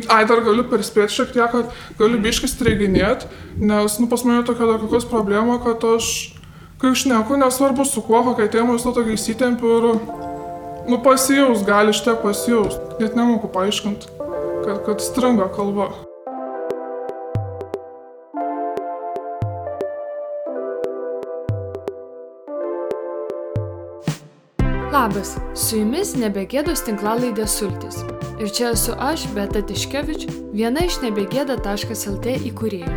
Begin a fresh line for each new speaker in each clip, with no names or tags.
Ai, dar galiu perspėti šiek tiek, kad galiu biškai streiginėti, nes, nu, pas mane tokia dar kokios problema, kad aš, kai išneku, nesvarbu su kuo, kokia tema, vis to tokia įsitempiu ir, nu, pasijaus, gali šiek tiek pasijaus. Net nemoku paaiškinti, kad, kad stringa kalba.
Labas, su jumis nebegėdos tinklalaidė Sultis. Ir čia esu aš, Beta Tiškevič, viena iš nebegėda.lt įkūrėjų.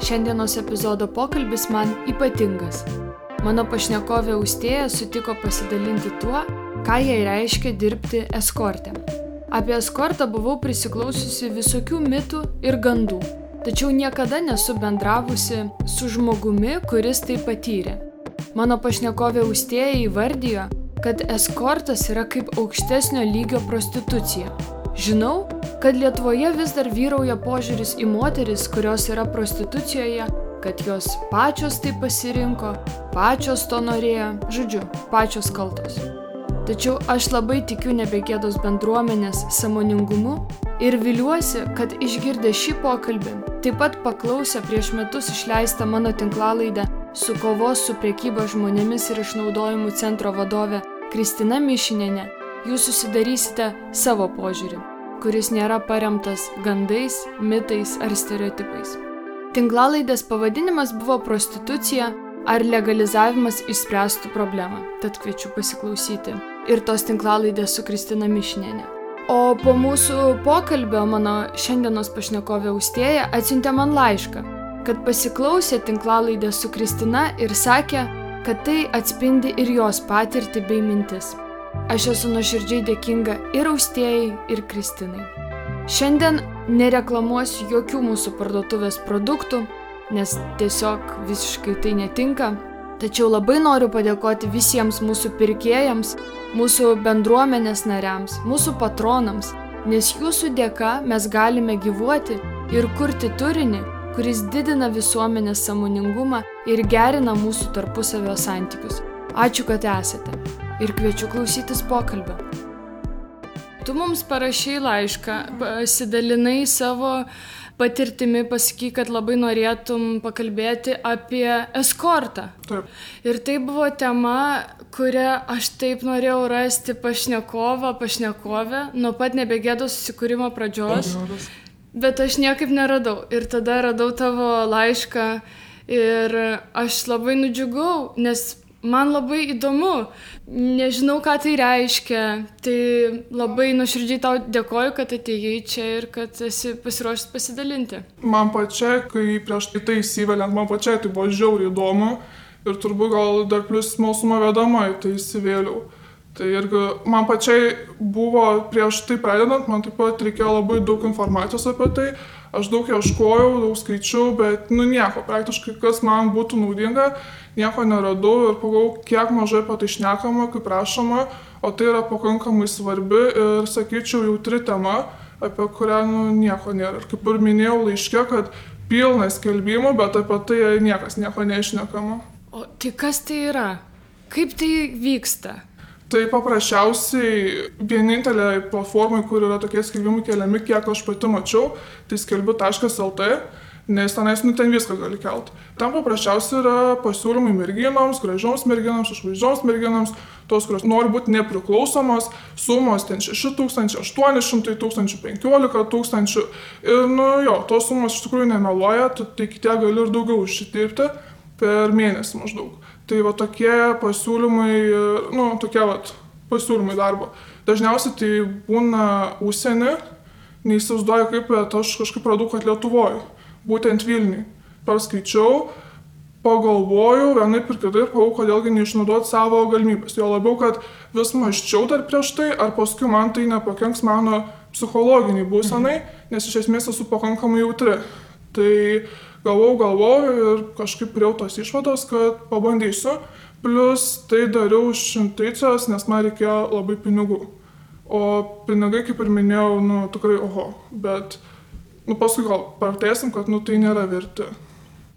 Šiandienos epizodo pokalbis man ypatingas. Mano pašnekovė Austėja sutiko pasidalinti tuo, ką jai reiškia dirbti eskortė. Apie eskortą buvau prisiklausiusi visokių mitų ir gandų, tačiau niekada nesu bendravusi su žmogumi, kuris tai patyrė. Mano pašnekovė Austėja įvardijo, kad eskortas yra kaip aukštesnio lygio prostitucija. Žinau, kad Lietuvoje vis dar vyrauja požiūris į moteris, kurios yra prostitucijoje, kad jos pačios tai pasirinko, pačios to norėjo, žodžiu, pačios kaltos. Tačiau aš labai tikiu nebegėdos bendruomenės samoningumu ir viliuosi, kad išgirdę šį pokalbį, taip pat paklausę prieš metus išleistą mano tinklalaidę su kovos su priekyba žmonėmis ir išnaudojimu centro vadove Kristina Mišinėne, jūs susidarysite savo požiūrį, kuris nėra paremtas gandais, mitais ar stereotipais. Tinklalaidės pavadinimas buvo prostitucija ar legalizavimas išspręstų problemą, tad kviečiu pasiklausyti ir tos tinklalaidės su Kristina Mišinėne. O po mūsų pokalbio mano šiandienos pašnekovė Austėja atsiuntė man laišką, kad pasiklausė tinklalaidę su Kristina ir sakė, kad tai atspindi ir jos patirtį bei mintis. Aš esu nuoširdžiai dėkinga ir Austėjai, ir Kristinai. Šiandien nereklamuosiu jokių mūsų parduotuvės produktų, nes tiesiog visiškai tai netinka. Tačiau labai noriu padėkoti visiems mūsų pirkėjams, mūsų bendruomenės nariams, mūsų patronams, nes jūsų dėka mes galime gyvuoti ir kurti turinį, kuris didina visuomenės samoningumą ir gerina mūsų tarpusavio santykius. Ačiū, kad esate. Ir kviečiu klausytis pokalbio. Tu mums parašai laišką, pasidalinai savo patirtimi, pasaky, kad labai norėtum pakalbėti apie eskortą.
Taip.
Ir tai buvo tema, kurią aš taip norėjau rasti pašnekovą, pašnekovę nuo pat nebegėdos susikūrimo pradžios.
Geras.
Bet aš niekaip neradau. Ir tada radau tavo laišką ir aš labai nudžiugau, nes man labai įdomu. Nežinau, ką tai reiškia. Tai labai nuoširdžiai tau dėkoju, kad atėjai čia ir kad esi pasiruošęs pasidalinti.
Man pačiai, kai prieš tai įsiveliant, man pačiai tai buvo žiauriai įdomu ir turbūt gal dar plus smalsumo vedama į tai įsivėliau. Tai irgi man pačiai buvo prieš tai pradedant, man taip pat reikėjo labai daug informacijos apie tai. Aš daug ieškojau, daug skaičiau, bet nu nieko, praktiškai kas man būtų naudinga, nieko neradau ir pagalvojau, kiek mažai apie tai šnekama, kaip rašoma, o tai yra pakankamai svarbi ir, sakyčiau, jautri tema, apie kurią nu, nieko nėra. Ir kaip ir minėjau laiške, kad pilnas skelbimų, bet apie tai niekas nieko neišnekama.
O tai kas tai yra? Kaip tai vyksta?
Tai paprasčiausiai vienintelė platforma, kur yra tokie skelbimai keliami, kiek aš pati mačiau, tai skelbiu.lt, nes tenais, nu, ten viską gali kelt. Ten paprasčiausiai yra pasiūlymai merginoms, gražioms merginoms, išvaizdžioms merginoms, tos, kurios nori būti nepriklausomos, sumos ten 6 tūkstančių, 800 tūkstančių, 15 tūkstančių. Ir, nu, jo, tos sumos iš tikrųjų nemeluoja, tu tik tie gali ir daugiau užsidirbti per mėnesį maždaug. Tai va tokie pasiūlymai, nu, tokie va pasiūlymai darbo. Dažniausiai tai būna užsienį, neįsivaizduoju kaip, aš kažkaip radau, kad Lietuvoje, būtent Vilniui. Perskaičiau, pagalvojau vienaip ir kitaip, pagalvojau, kodėlgi neišnaudoti savo galimybės. Jo labiau, kad vis maščiau dar prieš tai, ar paskui man tai nepakenks mano psichologiniai būsenai, nes iš esmės esu pakankamai jautri. Tai galvau, galvau ir kažkaip prieu tos išvados, kad pabandysiu. Plus tai dariau iš intuicijos, nes man reikėjo labai pinigų. O pinigai, kaip ir minėjau, nu tikrai oho. Bet, nu paskui gal partėsim, kad nu tai nėra verti.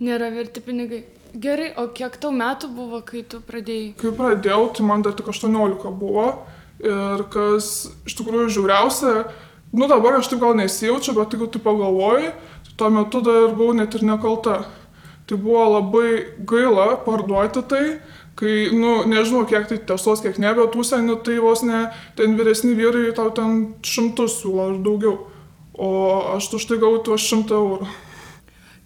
Nėra verti pinigai. Gerai, o kiek tau metų buvo, kai tu pradėjai?
Kai pradėjau, tai man dar tik 18 buvo. Ir kas iš tikrųjų žiauriausia, nu dabar aš taip gal nesijaučiu, bet jeigu tu pagalvoji, tuo metu dar buvau net ir nekalta. Tai buvo labai gaila parduoti tai, kai, nu, nežinau, kiek tai tiesos, kiek ne, bet užsienio tai vos ne, ten vyresni vyrai tau ten šimtus siūlo ir daugiau. O aš už tai gauti tuos šimtą eurų.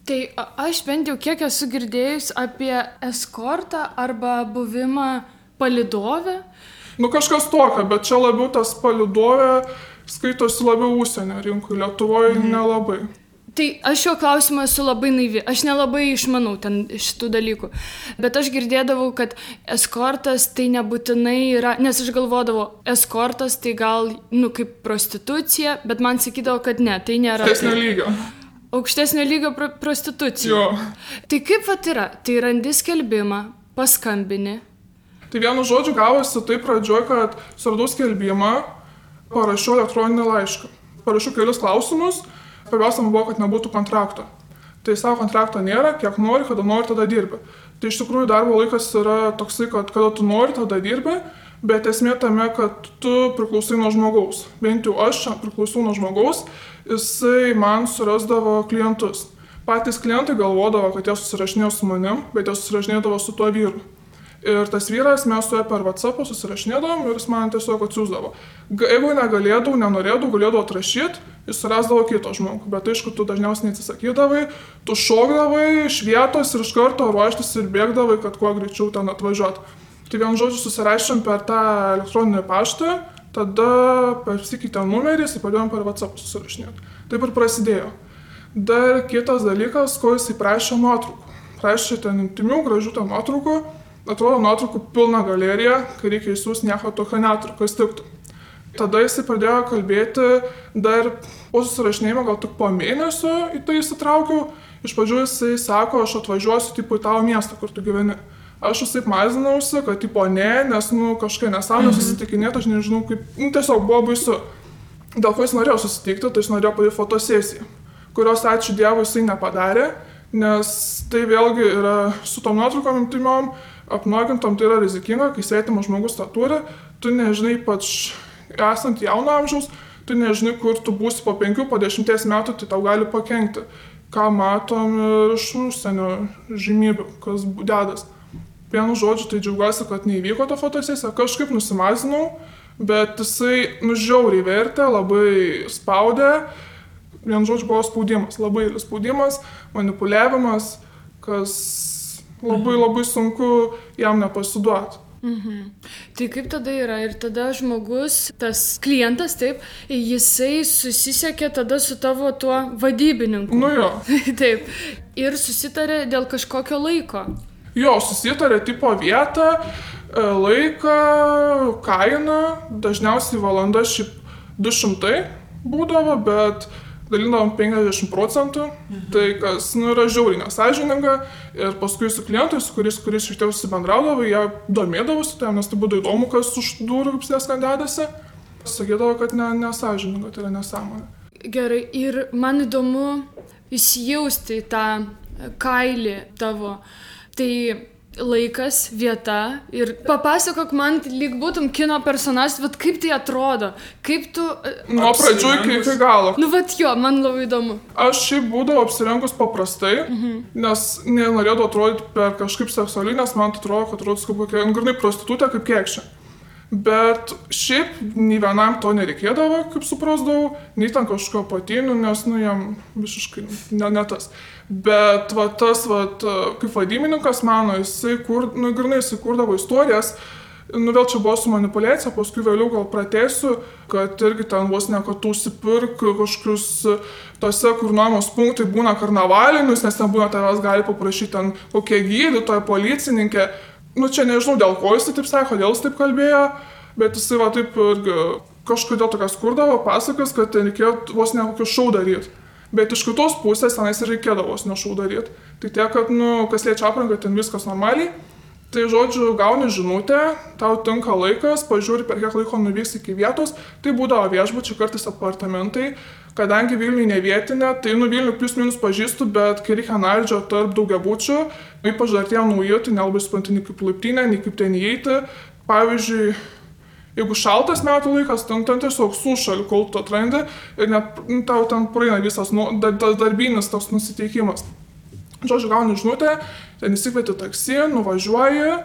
Tai aš bent jau kiek esu girdėjus apie eskortą arba buvimą palidovę.
Nu kažkas tokio, bet čia labiau tas palidovė skaitosi labiau užsienio rinkui, Lietuvoje mhm. nelabai.
Tai aš šio klausimo esu labai naivi, aš nelabai išmanau ten šitų dalykų. Bet aš girdėdavau, kad eskortas tai nebūtinai yra, nes aš galvodavau, eskortas tai gal, nu, kaip prostitucija, bet man sakydavo, kad ne, tai nėra.
Aukštesnio lygio.
Aukštesnio lygio pr prostitucija.
Jo.
Tai kaip vat yra, tai randi skelbimą, paskambini,
Tai vienu žodžiu gavosi taip pradžioje, kad suradau skelbimą, parašiau elektroninį laišką. Parašiau kelius klausimus, svarbiausia buvo, kad nebūtų kontrakto. Tai savo kontrakto nėra, kiek nori, kada nori, tada dirbi. Tai iš tikrųjų darbo laikas yra toksai, kad kada tu nori, tada dirbi, bet esmė tame, kad tu priklausai nuo žmogaus. Bent jau aš priklausau nuo žmogaus, jisai man surasdavo klientus. Patys klientai galvodavo, kad jie susirašinėjo su manim, bet jie susirašinėdavo su tuo vyru. Ir tas vyras, mes su juo per WhatsApp susirašinėdavom ir jis man tiesiog atsiūsdavo. Jeigu negalėdavau, nenorėdavau, galėdavau atrašyti, jis surasdavo kito žmogų. Bet aišku, tu dažniausiai neatsisakydavai, tu šokdavai iš vietos ir iš karto ruoštis ir bėgdavai, kad kuo greičiau ten atvažiuot. Tai vien žodžiu susirašėm per tą elektroninį paštą, tada pasikeitė numeris ir pradėjom per WhatsApp susirašinėti. Taip ir prasidėjo. Dar kitas dalykas, ko jisai prašė nuotraukų. Prašė ten intimių, gražių ten nuotraukų atrodo nuotraukų pilna galerija, kai reikia įsiūsti nieko tokio netraukas tiktų. Tada jisai pradėjo kalbėti dar po susirašinėjimo, gal tik po mėnesio į tai įsitraukiau. Iš pradžių jisai sako, aš atvažiuosiu tipo į tavo miestą, kur tu gyveni. Aš visai mazinausi, kad tipo ne, nes, nu, kažkaip nesąmonė mhm. susitikinėti, aš nežinau kaip, nu, tiesiog buvo baisu. Dėl ko jis norėjo susitikti, tai jis norėjo padaryti fotosesiją, kurios ačiū Dievui jisai nepadarė, nes tai vėlgi yra su tom nuotraukom intimiom, apnuogintom tai yra rizikinga, kai svetimas žmogus tą turi, tu nežinai ypač esant jauno amžiaus, tu nežinai, kur tu būsi po 5, po 10 metų, tai tau gali pakengti. Ką matom iš užsienio žymybių, kas dedas. Vienu žodžiu, tai džiaugiuosi, kad neįvyko ta fotosesija, kažkaip nusimazinau, bet jisai nužiauriai vertė, labai spaudė. Vienu žodžiu, buvo spaudimas, labai spaudimas, manipuliavimas, kas Labai labai sunku jam nepasiduoti.
Mhm. Tai kaip tada yra? Ir tada žmogus, tas klientas, taip, jisai susisiekė tada su tavo tuo vadybininku.
Nu jo.
taip. Ir susitarė dėl kažkokio laiko.
Jo, susitarė tipo vietą, e, laiką, kainą, dažniausiai valanda šiaip 200 būdavo, bet dalindavom 50 procentų, mhm. tai kas nu, yra žiauriai nesažininga ir paskui su klientais, kuris, kuris iš tiesų bendraudavo, jie domėdavosi tam, nes tai būtų įdomu, kas už durų kaip slėskan dedasi, sakydavo, kad ne, nesažininga, tai yra nesąmonė.
Gerai, ir man įdomu įsijausti į tą kailį tavo. Tai laikas, vieta ir papasakok man, lyg būtum kino personažas, bet kaip tai atrodo, kaip tu...
E, Nuo pradžių iki, iki galo.
Nu, vat jo, man labai įdomu.
Aš šiaip būdavau apsirengus paprastai, mhm. nes nenorėjau atrodyti per kažkaip seksualiai, nes man atrodo, kad atrodo kaip kokia, grinai prostitutė, kaip kiekšė. Bet šiaip nei vienam to nereikėdavo, kaip suprasdavau, nei ten kažko patinių, nes, nu, jam visiškai ne, ne tas. Bet va, tas, va, kaip vadybininkas mano, jisai, kur, nu, grinai, jisai kurdavo istorijas, nu, vėl čia buvo su manipulacija, paskui vėliau gal pratęsiu, kad irgi ten vos ne, kad tu užsipirk kažkokius tose, kur nuomos punktai būna karnavalinius, nes ten būna tavęs gali paprašyti ten kokie gydytoja, policininkė nu čia nežinau dėl ko jis taip sakė, kodėl jis taip kalbėjo, bet jisai va taip kažkodėl tokias kurdavo pasakas, kad ten reikėjo vos ne kokį šau daryti. Bet iš kitos pusės tenais ir reikėdavo vos ne šau daryti. Tai tiek, kad, nu, kas liečia aprangą, ten viskas normaliai. Tai žodžiu, gauni žinutę, tau tinka laikas, pažiūri, per kiek laiko nuvyks iki vietos, tai būdavo viešbučiai, kartais apartamentai, kadangi Vilniui ne vietinė, tai nu Vilnių plus minus pažįstu, bet kai reikia analizio tarp daugiabučių, ypač dar tie nauji, tai nelabai suprantu nei kaip laiptinė, nei kaip ten įeiti. Pavyzdžiui, Jeigu šaltas metų laikas, ten, ten tiesiog sušali, kol tu atrandi ir net nu, tau ten praeina visas nu, dar, dar, darbinis toks nusiteikimas. Žodžiu, gauni žinutę, ten įsikvieti taksi, nuvažiuoji,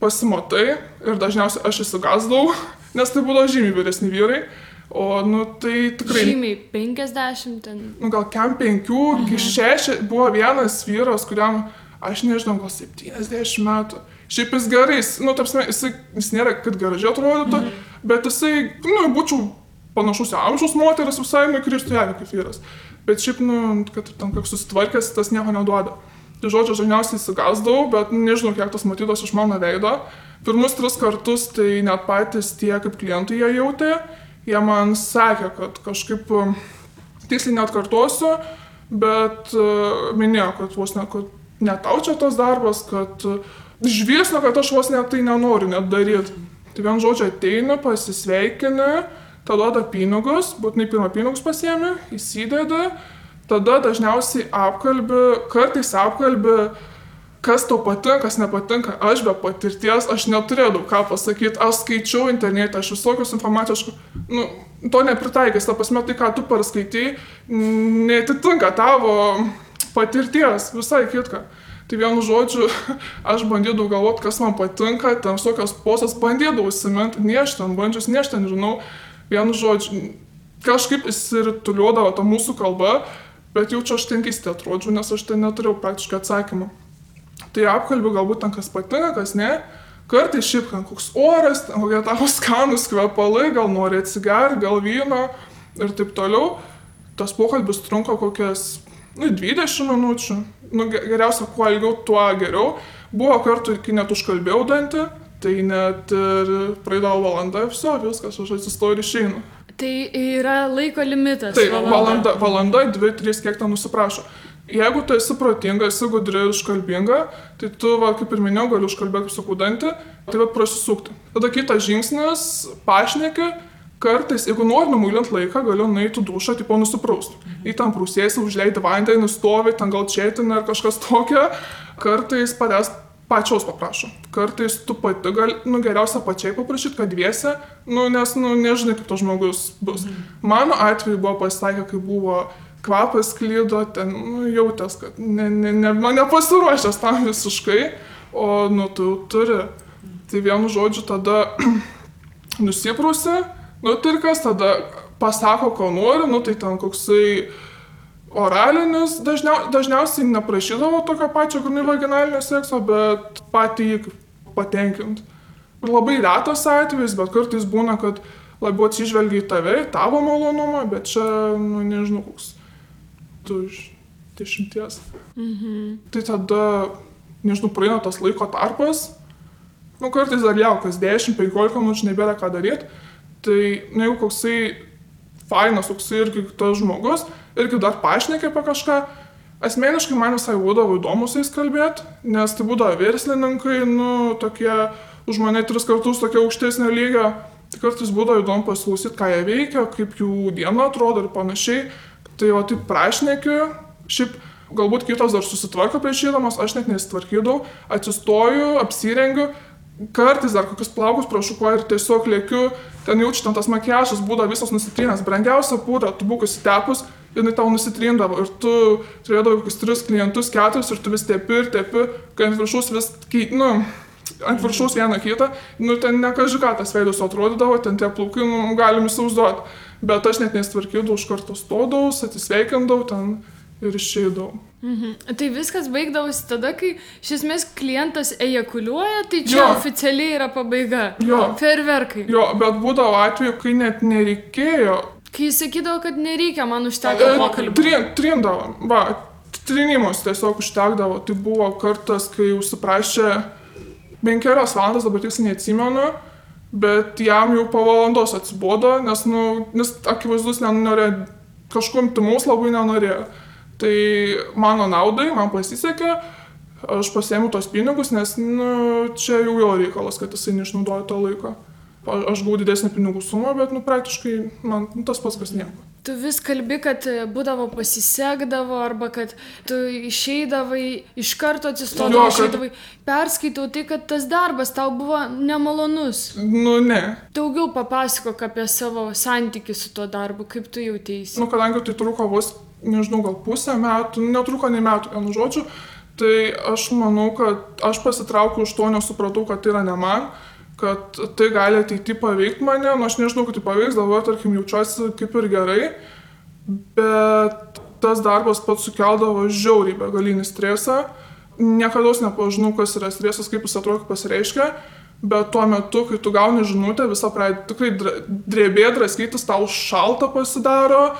pasimatai ir dažniausiai aš įsigazdau, nes tai buvo žymiai vyresni vyrai. O, nu, tai tikrai.
Žymiai 50 ten.
Nu, gal kem 5, mhm. iki 6 buvo vienas vyras, kuriam, aš nežinau, gal 70 metų. Šiaip jis gerai, nu, tapsime, jis, jis nėra, kad gražiai atrodytų, -hmm. bet jisai, nu, būčiau panašus į amžiaus moteris, visai nukristų ją kaip vyras. Bet šiaip, nu, kad tam kaip susitvarkęs, tas nieko neduoda. Tai žodžiu, dažniausiai įsigazdau, bet nežinau, kiek tas matytos iš mano veido. Pirmus tris kartus tai net patys tie kaip klientai jie jautė, jie man sakė, kad kažkaip, tiksliai net kartuosiu, bet uh, minėjo, kad vos ne, kad netaučia tas darbas, kad uh, žvilgsnio, kad aš vos net tai nenoriu net daryti. Tai vien žodžio ateina, pasisveikina, tada duoda pinigus, būtinai pirmą pinigus pasiemi, įsideda, tada dažniausiai apkalbi, kartais apkalbi, kas tau patinka, kas nepatinka. Aš be patirties, aš neturėjau ką pasakyti, aš skaičiau internete, aš visokios informacijos, nu, to nepritaikys, ta prasme, tai ką tu parskaitai, netitinka tavo patirties, visai kitka. Tai vienu žodžiu, aš bandydavau galvoti, kas man patinka, ten visokios posas, bandydavau įsiminti, nešti ant bandžius, nešti, nežinau, vienu žodžiu, kažkaip įsirituliuodavo ta mūsų kalba, bet jaučiu aš ten keistai atrodžiau, nes aš ten neturėjau praktiškai atsakymą. Tai apkalbiu galbūt ten kas patinka, kas ne. Kartais šiaip ten koks oras, ten kokie tavo skanus kvepalai, gal nori atsigerti, gal vyno ir taip toliau. Tas pokalbis trunka kokias nu, 20 minučių. Nu, geriausia, kuo ilgiau, tuo geriau. Buvo kartų, kai net užkalbėjau dantį, tai net ir praeidavo valanda, viso, viskas, aš atsistoju ir išeinu.
Tai yra laiko limitas.
Taip, valanda, valanda, dvi, trys, kiek ten nusiprašo. Jeigu tu esi protinga, esi gudri ir užkalbinga, tai tu, va, kaip ir minėjau, gali užkalbėti, kaip sakau, dantį, tai va prasisukti. Tada kitas žingsnis, pašneki, Kartais, jeigu nori numuilint laiką, galiu nueiti dušą, tipo nusiprausti. Į tam prūsėsi, užleidai vandenį, nustovi, ten gal čėtina ar kažkas tokio. Kartais padės pačios paprašo. Kartais tu pati gali, nu geriausia pačiai paprašyti, kad dviese, nu nes, nu nežinai, kaip to žmogus bus. Mano atveju buvo pasitaikę, kai buvo kvapas klydo, ten, nu jautęs, kad ne, ne, ne, nu, nepasiruošęs tam visiškai, o, nu, tu turi. Tai vienu žodžiu tada nusiprūsi Nu tai ir kas tada pasako, ko nori, nu tai ten koksai oralinis, dažniau, dažniausiai neprašydavo tokio pačio grinai vaginalinio sekso, bet patį jį patenkinti. Ir labai retas atvejis, bet kartais būna, kad labiau atsižvelgia į tave, į tavo malonumą, bet čia, nu nežinau, koks tu iš dešimties. Mhm. Tai tada, nežinau, praeina tas laiko tarpas, nu kartais dar jau kas 10-15 minučių nebėra ką daryti Tai, na, jeigu koksai fainas, toksai irgi tas žmogus, irgi dar pašnekė apie kažką, asmeniškai man visai būdavo įdomu su jais kalbėti, nes tai būdavo verslininkai, nu, tokie už mane tris kartus tokie aukštesnio lygio, tai kartais būdavo įdomu pasiklausyti, ką jie veikia, kaip jų diena atrodo ir panašiai. Tai o taip prašnekiu, šiaip galbūt kitos dar susitvarko prieš įdamas, aš net nesitvarkydavau, atsistoju, apsirengiu, kartais dar kokius plaukus prašukuoju ir tiesiog lėkiu, ten jaučiu, ten tas makiažas būdavo visas nusitrynęs, brangiausia pūda, tu būk įsitepus, jinai tau nusitrindavo ir tu turėdavai kokius tris klientus, keturis ir tu vis tepi ir tepi, kai ant viršus vis, nu, ant viršaus vieną kitą, nu ten nekaži ką tas veidas atrodydavo, ten tie plaukai, nu, galim įsivaizduoti, bet aš net nesitvarkydavau, iš karto stodavau, atsisveikindavau ten ir išeidavau.
Mhm. Tai viskas baigdavosi tada, kai iš esmės klientas ejakuliuoja, tai čia jo. oficialiai yra pabaiga.
Jo.
Ferverkai.
Jo, bet būdavo atveju, kai net nereikėjo.
Kai jis sakydavo, kad nereikia, man užteko e, pokalbio.
Trin, trindavo, va, trinimus tiesiog užtekdavo. Tai buvo kartas, kai užsiprašė penkerios valandas, dabar tiksliai neatsimenu, bet jam jau po valandos atsibodo, nes, nu, nes akivaizdus nenorėjo, kažkuom timaus labai nenorėjo. Tai mano naudai, man pasisekė, aš pasiėmiau tos pinigus, nes nu, čia jau jo reikalas, kad jisai neišnaudoja to laiko. Aš gavau didesnį pinigų sumą, bet nu, praktiškai man nu, tas pats kas nieko.
Tu vis kalbi, kad būdavo pasisekdavo arba kad tu išeidavai, iš karto atsistodavai,
Jo, kad-
išeidavai. Perskaitau tai, kad tas darbas tau buvo nemalonus.
Nu, ne.
Daugiau papasakok apie savo santykių su tuo darbu, kaip tu jautėsi.
Nu, kadangi tai truko vos, nežinau, gal pusę metų, netruko nei metų, vienu žodžiu, tai aš manau, kad aš pasitraukiau iš to, nesupratau, kad tai yra ne man, kad tai gali ateity paveikti mane, nu aš nežinau, kad tai paveiks, galvoju, tarkim, jaučiuosi kaip ir gerai, bet tas darbas pats sukeldavo žiauriai begalinį stresą. Niekada nepažinau, kas yra stresas, kaip jis atrodo, kaip pasireiškia, bet tuo metu, kai tu gauni žinutę, visą pradedi tikrai drebė, draskytis, tau šalta pasidaro,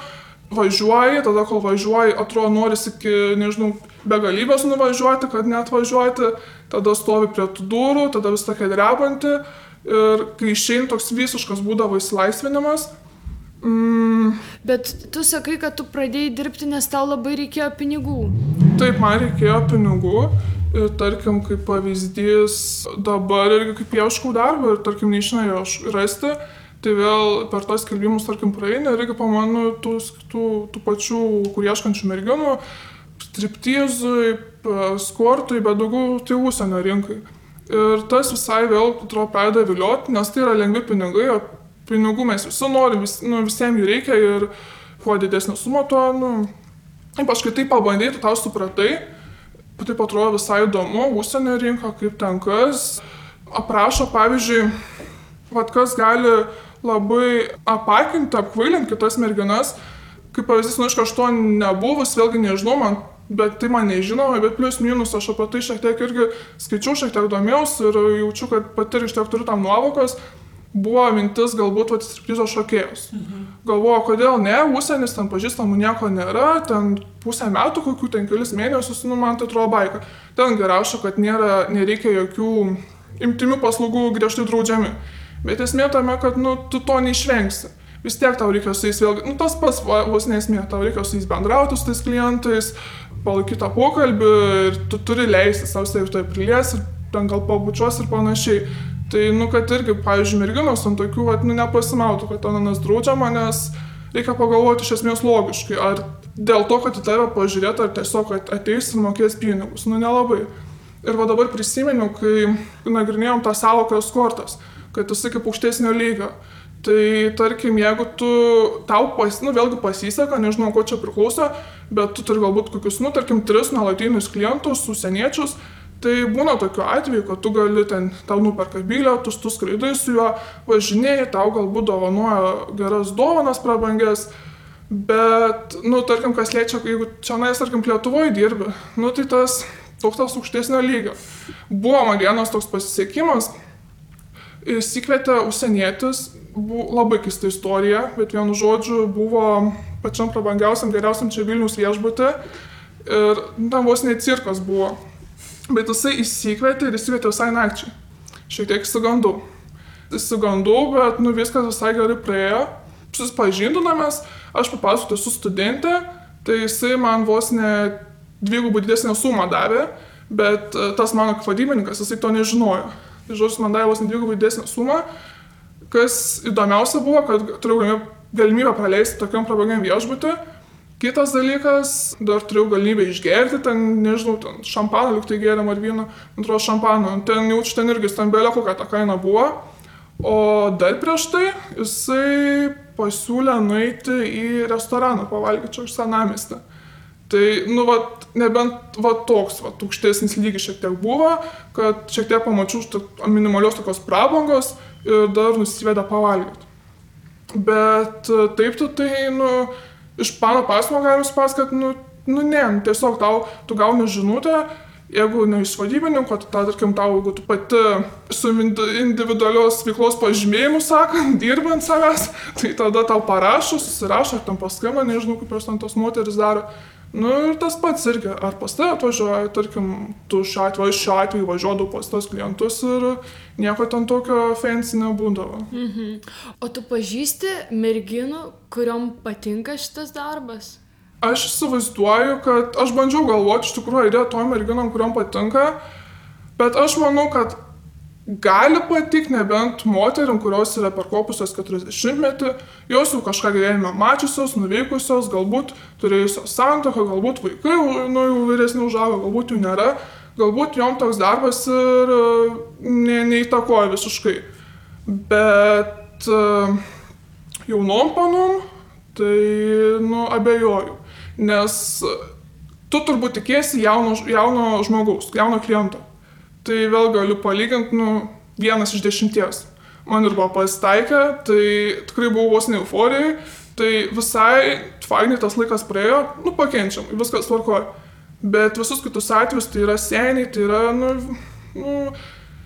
važiuoji, tada kol važiuoji, atrodo, norisi iki, nežinau, begalybės nuvažiuoti, kad net važiuoti, tada stovi prie tų durų, tada vis tokia drebanti ir kai išeini toks visiškas būdavo įsilaisvinimas, mm,
Bet tu sakai, kad tu pradėjai dirbti, nes tau labai reikėjo pinigų.
Taip, man reikėjo pinigų ir tarkim, kaip pavyzdys, dabar irgi kaip ieškau darbo ir tarkim, neišina jo rasti, tai vėl per tos skelbimus, tarkim, praeina ir irgi pamanu tų, tų, tų pačių, kur ieškančių merginų, striptizui, skortui, bet daugiau tai užsienio rinkai. Ir tas visai vėl, atrodo, pradeda vilioti, nes tai yra lengvi pinigai, o pinigų mes visi norim, vis, nu, visiems jų reikia ir kuo didesnė suma, tuo, nu, Ypač kai tai pabandai, tu tau supratai, taip atrodo visai įdomu, užsienio rinka, kaip ten kas. Aprašo, pavyzdžiui, vad kas gali labai apakinti, apkvailinti kitas merginas. Kaip pavyzdys, nu, iš kažko nebuvus, vėlgi nežinau, man, bet tai man nežinoma, bet plus minus aš apie tai šiek tiek irgi skaičiau, šiek tiek domėjausi ir jaučiu, kad pati ir iš tiek turiu tam nuovokos. Buvo mintis galbūt vat striptizo šokėjus. Mhm. Galvoju, kodėl ne, užsienis ten pažįstamų nieko nėra, ten pusę metų, kokių ten kelis mėnesius, nu man tai atrodo baika. Ten geriausia, kad nėra, nereikia jokių imtimių paslaugų griežtai draudžiami. Bet esmė tame, kad nu, tu to neišvengsi. Vis tiek tau reikia su jais vėlgi, nu tas pats vos nesmė, tau reikia su jais bendrauti, su tais klientais, palaikyti tą pokalbį ir tu turi leisti savo tai prilies ir ten gal pabučios ir panašiai. Tai, nu, kad irgi, pavyzdžiui, merginos ant tokių, vat, nu, nepasimautų, kad ananas draudžiama, nes reikia pagalvoti iš esmės logiškai, ar dėl to, kad į tave pažiūrėtų, ar tiesiog ateis ir mokės pinigus, nu, nelabai. Ir va dabar prisiminiau, kai nagrinėjom tą savoką skortas, kad jisai kaip aukštesnio lygio. Tai tarkim, jeigu tu, tau pas, nu, vėlgi pasiseka, nežinau, ko čia priklauso, bet tu turi galbūt kokius, nu, tarkim, tris nuolatinius klientus, užsieniečius, tai būna tokiu atveju, kad tu gali ten, tau nuperka bilietus, tu skraidai su juo, važinėjai, tau galbūt dovanoja geras dovanas prabangės, bet, nu, tarkim, kas liečia, jeigu čia nais, tarkim, Lietuvoje dirbi, nu, tai tas toks tas aukštesnio lygio. Buvo man vienas toks pasisekimas, Įsikvietė užsienietis, buvo labai keista istorija, bet vienu žodžiu buvo pačiam prabangiausiam, geriausiam čia Vilnius viešbutė ir ten vos net cirkas buvo. Bet jisai įsikvietė ir įsikvietė visai nakčiai. Šiek tiek įsigandau. Įsigandau, bet nu viskas visai gerai praėjo. Susipažindinamės, aš papasakosiu, esu studentė, tai jisai man vos ne dvigubai didesnę sumą davė, bet e, tas mano vadybininkas, jisai to nežinojo. Tai žodžiu, man davė vos ne dvigubai didesnę sumą. Kas įdomiausia buvo, kad turėjau galimybę- praleisti tokiam prabangiam viešbutį. Kitas dalykas, dar turėjau galimybę išgerti, ten, nežinau, ten šampaną, liuk tai gėrėm ar vyną, man atrodo šampaną, ten jaučiu, ten irgi stambelė kokia ta kaina buvo. O dar prieš tai jisai pasiūlė nueiti į restoraną pavalgyti čia už senamestį. Tai, nu, va, nebent, va, toks, va, aukštesnis lygis šiek tiek buvo, kad šiek tiek pamačiau minimalios tokios prabangos ir dar nusivedė pavalgyti. Bet e, taip tu tai, nu, iš mano pasmo galim suprast, kad, nu, nu, ne, nu, tiesiog tau, tu gauni žinutę, jeigu ne iš vadybininko, tai, ta, tarkim, tau, jeigu tu pati su indi- individualios veiklos pažymėjimu, sakant, dirbant savęs, tai tada tau parašo, susirašo, ar tam paskambina, nežinau, kaip jos ten tos moteris daro. Nu ir tas pats irgi, ar pas tave atvažiuoja, tarkim, tu šiuo atveju, šiuo atveju važiuodavau pas tos klientus ir nieko ten tokio fancy nebūdavo.
Mhm. O tu pažįsti merginų, kuriuom patinka šitas darbas?
Aš įsivaizduoju, kad aš bandžiau galvoti iš tikrųjų idėją tom merginom, kuriuom patinka, bet aš manau, kad gali patikti nebent moterim, kurios yra perkopusios 40 metį, jos jau kažką gyvenime mačiusios, nuveikusios, galbūt turėjusios santoką, galbūt vaikai nu, jau vyresni užaugo, galbūt jų nėra, galbūt jom toks darbas ir ne, neįtakoja visiškai. Bet jaunom panom, tai nu, abejoju, nes tu turbūt tikėsi jauno, jauno žmogaus, jauno kliento Tai vėl galiu palyginti, nu, vienas iš dešimties. Man ir buvo pasitaikę, tai tikrai buvau vos ne euforijai, tai visai fainai tas laikas praėjo, nu, pakenčiam, viskas tvarkoja. Bet visus kitus atvejus tai yra seniai, tai yra, nu, nu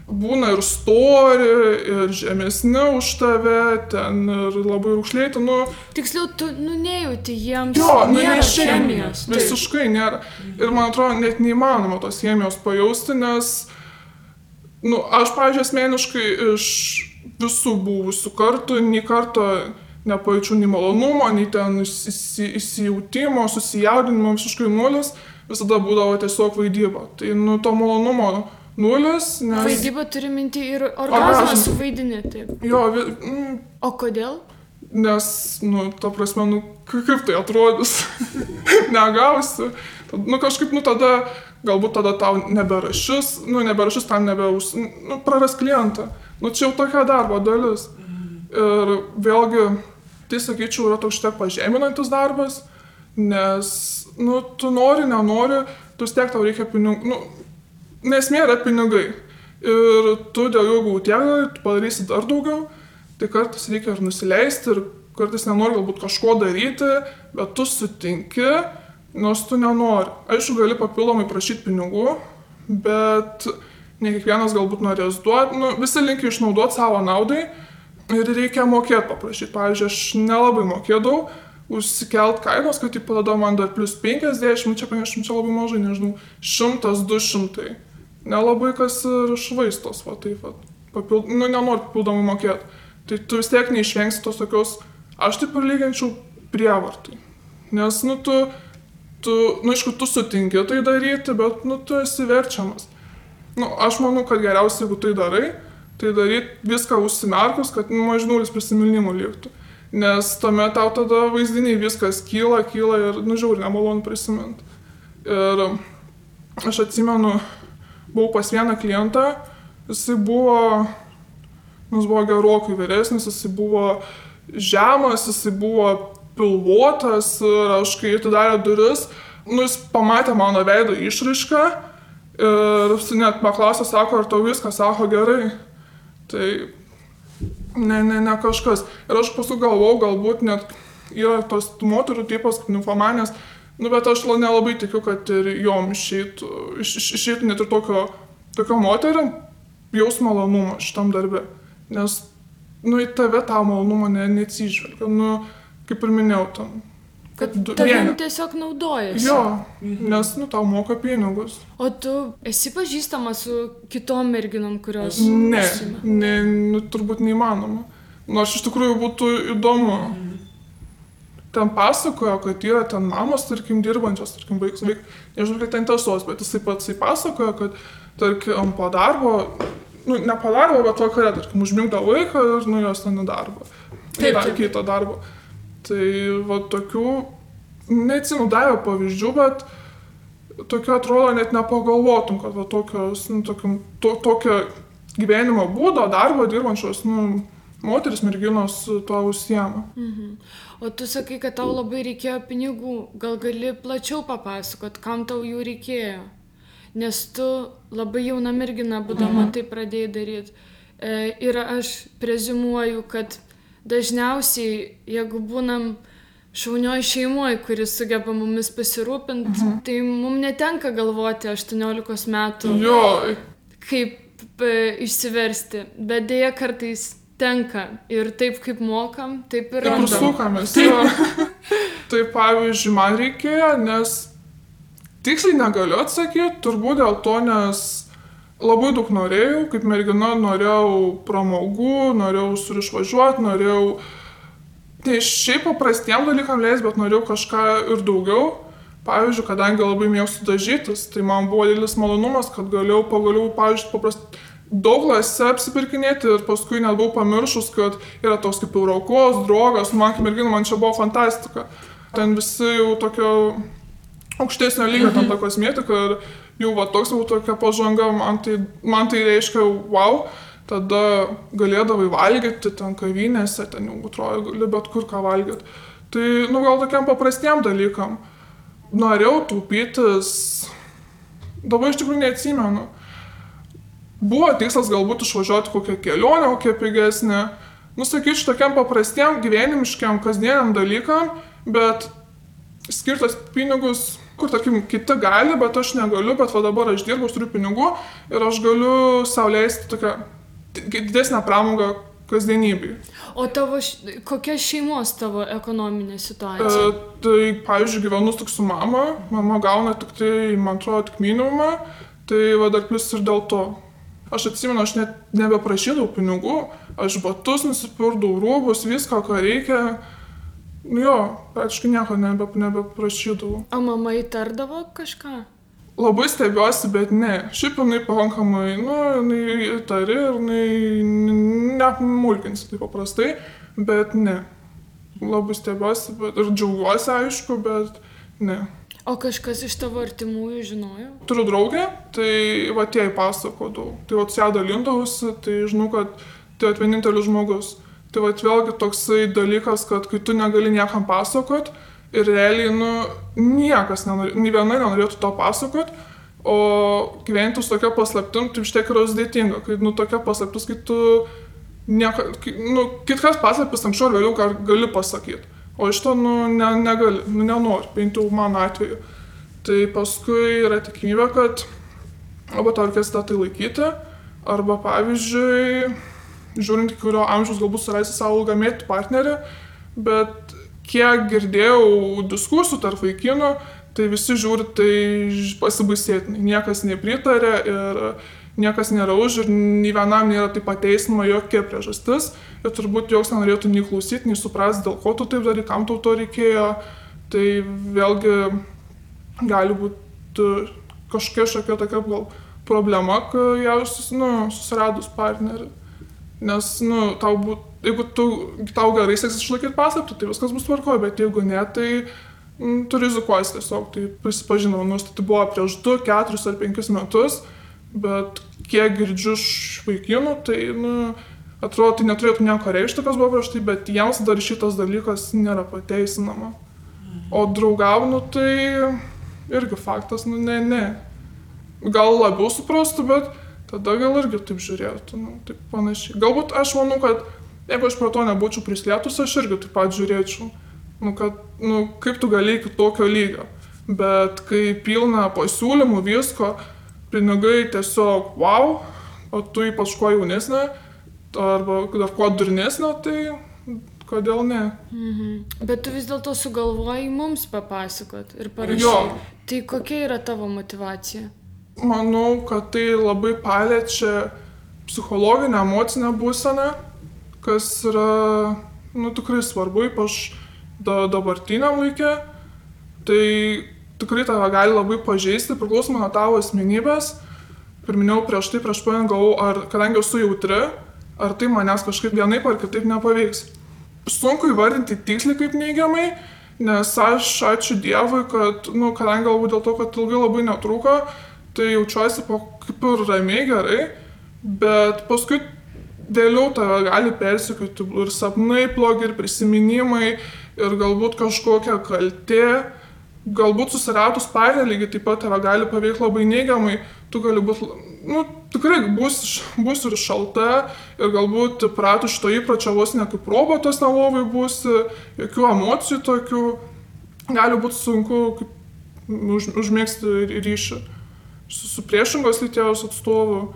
būna ir stori, ir žemesni už tave, ten ir labai rūkšlėti, nu.
Tiksliau, tu, nu, nejauti jiems.
Jo, nu, nėra chemijos. Visiškai nėra. Ir man atrodo, net neįmanoma tos chemijos pajausti, nes nu, aš, pažiūrėjau, asmeniškai iš visų buvusių kartų, nei karto nepajaučiu nei malonumo, nei ten įsi, įsijautimo, susijaudinimo, visiškai nulis, visada būdavo tiesiog vaidyba. Tai, nu, to malonumo nulis, nes...
Vaidyba turi minti ir orgasmą suvaidinti, taip.
Jo, vi, mm,
o kodėl?
Nes, nu, ta prasme, nu, kaip tai atrodys, negausi. Nu, kažkaip, nu, tada galbūt tada tau neberašys, nu, neberašys tam nebeus, nu, praras klientą. Nu, čia jau tokia darbo dalis. Ir vėlgi, tai sakyčiau, yra toks šiek pažeminantis darbas, nes, nu, tu nori, nenori, tu tiek tau reikia pinigų, nu, nesmė yra pinigai. Ir tu dėl jų gautiek, tu padarysi dar daugiau, tai kartais reikia ir nusileisti, ir kartais nenori galbūt kažko daryti, bet tu sutinki, nors tu nenori. Aišku, gali papildomai prašyti pinigų, bet ne kiekvienas galbūt norės duoti, nu, visi linkia išnaudoti savo naudai ir reikia mokėti paprašyti. Pavyzdžiui, aš nelabai mokėdavau užsikelt kainos, kad tai padeda man dar plus 50, čia 50, čia labai mažai, nežinau, 100, 200. Nelabai kas ir švaistos, va taip, va. Papild... Nu, nenori papildomai mokėti. Tai tu vis tiek neišvengsi tos tokios, aš taip palyginčiau prievartai. Nes, nu, tu tu, nu, aišku, tu sutinki tai daryti, bet, nu, tu esi verčiamas. Nu, aš manau, kad geriausia, jeigu tai darai, tai daryti viską užsimerkus, kad nu, mažnulis prisiminimų liktų. Nes tuomet tau tada vaizdiniai viskas kyla, kyla ir, nu, žiūri, nemalonu prisiminti. Ir aš atsimenu, buvau pas vieną klientą, jisai buvo, nu, jis buvo gerokai vyresnis, jisai buvo žemas, jisai buvo pilvotas ir aš kai atidarė duris, nu jis pamatė mano veido išraišką ir net paklausė, sako, ar tau viskas, sako, gerai. Tai ne, ne, ne kažkas. Ir aš paskui galvau, galbūt net yra tos moterų tipas, ninfomanės, nu bet aš nelabai tikiu, kad ir jom išeitų, iš, iš, išeitų net ir tokio, tokio moterio jaus malonumą šitam darbe. Nes, nu, į tave tą malonumą ne, neatsižvelgia. Nu, kaip ir minėjau, tam.
Kad tavim tiesiog naudojasi.
Jo, nes, nu, tau moka pinigus.
O tu esi pažįstama su kitom merginom, kurios...
Ne, ne nu, turbūt neįmanoma. Nors iš tikrųjų būtų įdomu. Ten pasakojo, kad yra ten mamos, tarkim, dirbančios, tarkim, vaiks, vaik, nežinau, kaip ten tiesos, bet jisai pats pasakojo, kad, tarkim, po darbo, nu, ne po darbo, bet vakarė, tarkim, užmigdo vaiką ir nu jos ten į darbą. Taip, taip. Kito darbo. Tai va tokių, neatsimenu davė pavyzdžių, bet tokio atrodo net nepagalvotum, kad va tokios, nu, tokiam, to, tokio gyvenimo būdo, darbo dirbančios, nu, moteris, merginos to užsiema.
Mhm. O tu sakai, kad tau labai reikėjo pinigų, gal gali plačiau papasakot, kam tau jų reikėjo? Nes tu labai jauna mergina, būdama mhm. tai pradėjai daryti. E, ir aš prezimuoju, kad dažniausiai, jeigu būnam šaunioj šeimoje, kuris sugeba mumis pasirūpinti, mhm. tai mums netenka galvoti 18 metų,
jo.
kaip e, išsiversti, bet dėja kartais tenka ir taip kaip mokam, taip ir.
Taip ir sukamės. Tai, tai pavyzdžiui, man reikėjo, nes tiksliai negaliu atsakyti, turbūt dėl to, nes labai daug norėjau, kaip mergina norėjau pramogų, norėjau surišvažiuoti, norėjau ne šiaip paprastiem dalykam leis, bet norėjau kažką ir daugiau. Pavyzdžiui, kadangi labai mėgstu dažytis, tai man buvo didelis malonumas, kad galėjau pagaliau, pavyzdžiui, paprast, daug lase apsipirkinėti ir paskui net buvau pamiršus, kad yra toks kaip Eurokos, drogas, man kaip merginų, man čia buvo fantastika. Ten visi jau tokio aukštesnio lygio tam ta kosmetika ir jau va toks jau tokia pažanga, man tai, man tai reiškia wow, tada galėdavai valgyti ten kavinėse, ten jau atrodo, gali bet kur ką valgyti. Tai, nu, gal tokiam paprastiem dalykam. Norėjau taupytis, dabar iš tikrųjų neatsimenu. Buvo tikslas galbūt išvažiuoti kokią kelionę, kokią pigesnę. Nusakyčiau, tokiam paprastiem, gyvenimiškiam, kasdieniam dalykam, bet skirtas pinigus kur, tarkim, kiti gali, bet aš negaliu, bet va dabar aš dirbu, aš turiu pinigų ir aš galiu sauliaisti tokią didesnę pramogą kasdienybei.
O tavo, kokia šeimos tavo ekonominė situacija?
E, tai, pavyzdžiui, gyvenu tik su mama, mama gauna tik tai, man atrodo, tik minimumą, tai va dar plus ir dėl to. Aš atsimenu, aš net nebeprašydavau pinigų, aš batus nusipirkdavau, rūbus, viską, ką reikia jo, praktiškai nieko nebe, nebeprašydavau.
O mama įtardavo kažką?
Labai stebiuosi, bet ne. Šiaip jinai pakankamai, nu, jinai įtari ir jinai neapmulkins taip paprastai, bet ne. Labai stebiuosi, bet ir džiaugiuosi, aišku, bet ne.
O kažkas iš tavo artimųjų žinojo?
Turiu draugę, tai va tie pasakodavau. Tai va su ją dalindavausi, tai žinau, kad tai vienintelis žmogus. Tai va vėlgi toksai dalykas, kad kai tu negali niekam pasakot ir realiai, nu, niekas, nenori, nei viena nenorėtų to pasakot, o gyventi su tokia paslaptim, tai vis tiek yra sudėtinga, kai, nu, tokia paslaptis, kai tu, nieka, kai, nu, kitkas paslaptis anksčiau ar vėliau gali pasakyti, o iš to, nu, ne, negali, nu, nenori, bent jau mano atveju. Tai paskui yra tikimybė, kad arba tą tai laikyti, arba pavyzdžiui, žiūrint, kurio amžiaus galbūt surasti savo ilgamėtį partnerį, bet kiek girdėjau diskursų tarp vaikinų, tai visi žiūri tai pasibaisėtinai. Niekas nepritarė ir niekas nėra už ir nei vienam nėra tai pateisinama jokia priežastis. Ir turbūt joks nenorėtų nei klausyti, nei suprasti, dėl ko tu taip darai, kam tau to reikėjo. Tai vėlgi gali būti kažkokia šiokia tokia gal problema, kai jau nu, susiradus partnerį. Nes, nu, tau būt, jeigu tu, tau gerai seksis išlaikyti paslaptį, tai viskas bus tvarkoje, bet jeigu ne, tai mm, tu rizikuosi tiesiog. Tai prisipažinau, nors tai buvo prieš 2, 4 ar 5 metus, bet kiek girdžiu iš vaikinų, tai, nu, atrodo, tai neturėtų nieko reikšti, kas buvo prieš tai, bet jiems dar šitas dalykas nėra pateisinama. O draugavnu, tai irgi faktas, nu, ne, ne. Gal labiau suprastų, bet tada gal irgi taip žiūrėtų, nu, taip panašiai. Galbūt aš manau, kad jeigu aš prie to nebūčiau prislėtus, aš irgi taip pat žiūrėčiau, nu, kad, nu, kaip tu gali iki tokio lygio. Bet kai pilna pasiūlymų visko, pinigai tiesiog wow, o tu ypač kuo jaunesnė, arba dar kuo durnesnė, tai kodėl ne.
Mhm. Bet tu vis dėlto sugalvojai mums papasakot ir parašyti. Tai kokia yra tavo motivacija?
Manau, kad tai labai paliečia psichologinę, emocinę būseną, kas yra, nu, tikrai svarbu, ypač da, dabartiniam laikė. Tai tikrai tave gali labai pažeisti, priklausomai nuo tavo asmenybės. Pirminėjau prieš tai, prieš pajangau, ar kadangi esu jautri, ar tai manęs kažkaip vienaip ar kitaip nepaveiks. Sunku įvardinti tiksliai kaip neigiamai, nes aš ačiū Dievui, kad, nu, kadangi galbūt dėl to, kad ilgai labai netruko, tai jaučiuosi po kaip ir ramiai gerai, bet paskui vėliau tave gali persikoti ir sapnai blogi, ir prisiminimai, ir galbūt kažkokia kaltė. Galbūt susiratus partnerį lygiai taip pat tave gali paveikti labai neigiamai, tu gali būti, nu, tikrai bus, bus ir šalta, ir galbūt pratų šito įpročio vos ne kaip robotas nelovai būsi, jokių emocijų tokių, gali būti sunku kaip, už, užmėgsti ryšį su, su priešingos lyties atstovu.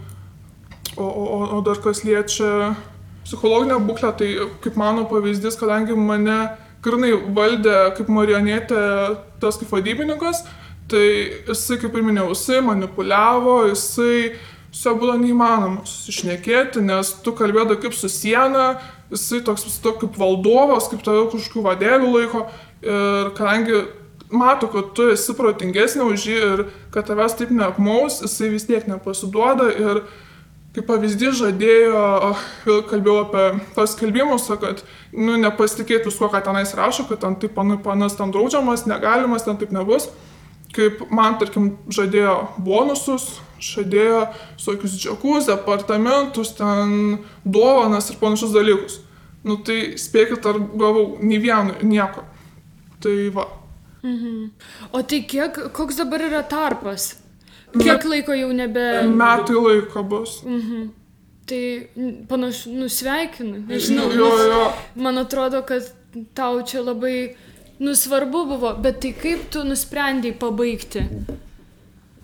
O, o, o dar kas liečia psichologinę būklę, tai kaip mano pavyzdys, kadangi mane grinai valdė kaip marionetė tas kaip vadybininkas, tai jisai, kaip ir minėjau, jisai manipuliavo, jisai su juo buvo neįmanoma susišnekėti, nes tu kalbėdai kaip su siena, jisai toks vis toks kaip valdovas, kaip tave kažkokių vadėlių laiko. Ir kadangi mato, kad tu esi protingesnė už jį ir kad tavęs taip neapmaus, jisai vis tiek nepasiduoda ir kaip pavyzdys žadėjo, vėl kalbėjau apie tos skelbimus, kad, nu, nepasitikėti viskuo, ką tenais rašo, kad ten taip panu, panas ten draudžiamas, negalimas, ten taip nebus. Kaip man, tarkim, žadėjo bonusus, žadėjo visokius džiakus, apartamentus, ten dovanas ir panašus dalykus. Nu tai spėkit, ar gavau nei vieno, nieko. Tai va.
Mhm. O tai kiek, koks dabar yra tarpas? Kiek laiko jau nebe...
Metai laiko bus.
Mhm. Tai panašu, nusveikinu. Nežinau,
Jo, jo.
man atrodo, kad tau čia labai nusvarbu buvo, bet tai kaip tu nusprendėjai pabaigti?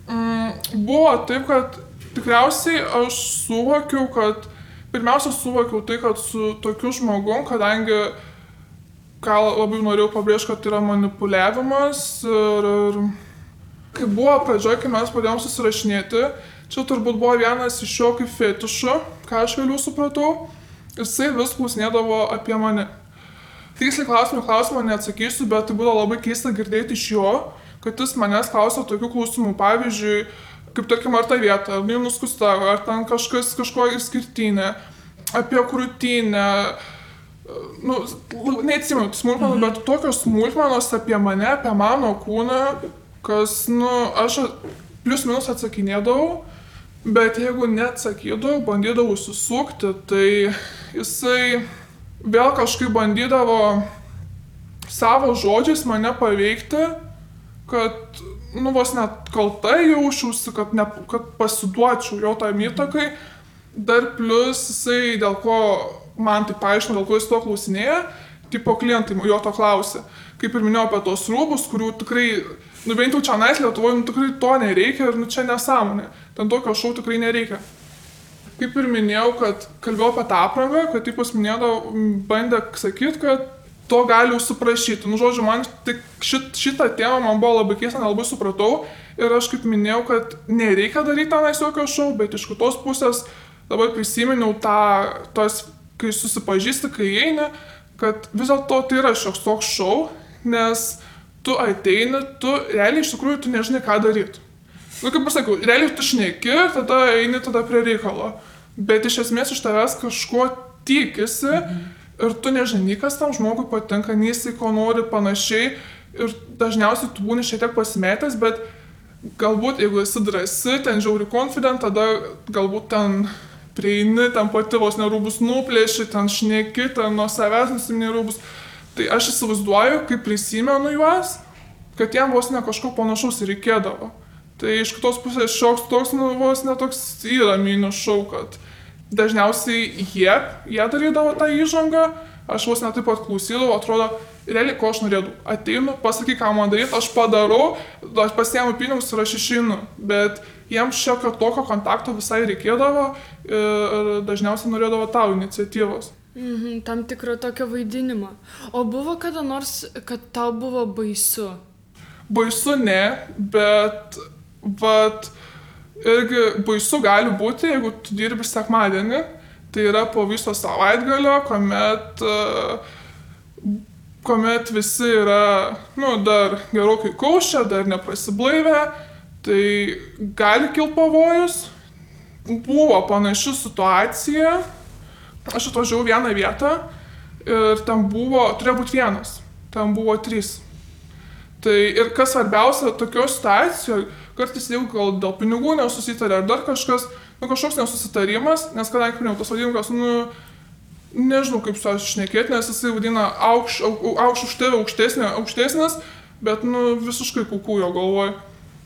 Mm, buvo taip, kad tikriausiai aš suvokiau, kad pirmiausia suvokiau tai, kad su tokiu žmogum, kadangi ką labai norėjau pabrėžti, kad tai yra manipuliavimas ir, ir kai buvo pradžioje, kai mes pradėjom susirašinėti, čia turbūt buvo vienas iš jo kaip fetišų, ką aš vėliau supratau, jisai vis klausinėdavo apie mane. Tiksliai klausimų klausimą neatsakysiu, bet tai buvo labai keista girdėti iš jo, kad jis manęs klausė tokių klausimų, pavyzdžiui, kaip tarkim, ar ta vieta, ar jinai nuskusta, ar ten kažkas kažko išskirtinė, apie krūtinę, nu, neatsimenu smulkmenų, mhm. bet tokios smulkmenos apie mane, apie mano kūną, kas, nu, aš plius minus atsakinėdavau, bet jeigu neatsakydavau, bandydavau susukti, tai jisai vėl kažkaip bandydavo savo žodžiais mane paveikti, kad, nu, vos net kaltai jaučiausi, kad, ne, kad pasiduočiau jo tam įtakai. Dar plus jisai, dėl ko man tai paaiškino, dėl ko jis to klausinėja, tipo klientai jo to klausė. Kaip ir minėjau apie tos rūbus, kurių tikrai, nu bent jau čia nais Lietuvoje, nu tikrai to nereikia ir nu čia nesąmonė. Ten tokio šau tikrai nereikia. Kaip ir minėjau, kad kalbėjau apie tą aprangą, kad taip minėdavo, bandė sakyti, kad to gali suprašyti. Nu, žodžiu, man tik šit, šitą temą man buvo labai keista, nelabai supratau. Ir aš kaip minėjau, kad nereikia daryti tenais jokio šau, bet iš kitos pusės dabar prisiminiau tą, tos, kai susipažįsti, kai eini, kad vis dėlto tai yra šioks toks šau, nes tu ateini, tu realiai iš tikrųjų tu nežinai, ką daryti. Nu, kaip aš sakau, realiai tu šneki, tada eini tada prie reikalo. Bet iš esmės iš tavęs kažko tikisi mhm. ir tu nežinai, kas tam žmogui patinka, nei jisai ko nori panašiai. Ir dažniausiai tu būni šiek tiek pasimetęs, bet galbūt jeigu esi drąsi, ten žiauri confident, tada galbūt ten prieini, ten pati vos nerūbus nuplėši, ten šneki, ten nuo savęs nusimni rūbus. Tai aš įsivaizduoju, kaip prisimenu juos, kad jiem vos ne kažko panašaus reikėdavo. Tai iš kitos pusės šioks toks, nu, vos netoks yra minių šau, kad dažniausiai jie, jie darydavo tą įžangą, aš vos netaip pat klausydavau, atrodo, realiai ko aš norėdavau. Ateinu, pasakyk, ką man daryti, aš padarau, aš pasiemu pinigus ir aš išeinu. Bet jiems šiokio tokio kontakto visai reikėdavo ir dažniausiai norėdavo tau iniciatyvos.
Mhm, tam tikro tokio vaidinimo. O buvo kada nors, kad tau buvo baisu?
Baisu ne, bet, bet irgi baisu gali būti, jeigu tu dirbi sekmadienį, tai yra po viso savaitgalio, kuomet, kuomet visi yra, nu, dar gerokai kaušia, dar nepasiblaivę, tai gali kilti pavojus. Buvo panaši situacija, aš atvažiavau vieną vietą ir ten buvo, turėjo būti vienas, ten buvo trys. Tai ir kas svarbiausia, tokio situacijoje, kartais jeigu gal dėl pinigų nesusitarė ar dar kažkas, nu kažkoks nesusitarimas, nes kadangi minėjau, tas vadinimas, nu, nežinau kaip su aš šnekėti, nes jisai vadina aukš, aukš už tave aukštesnė, aukštesnės, bet, nu, visiškai kukujo galvoj.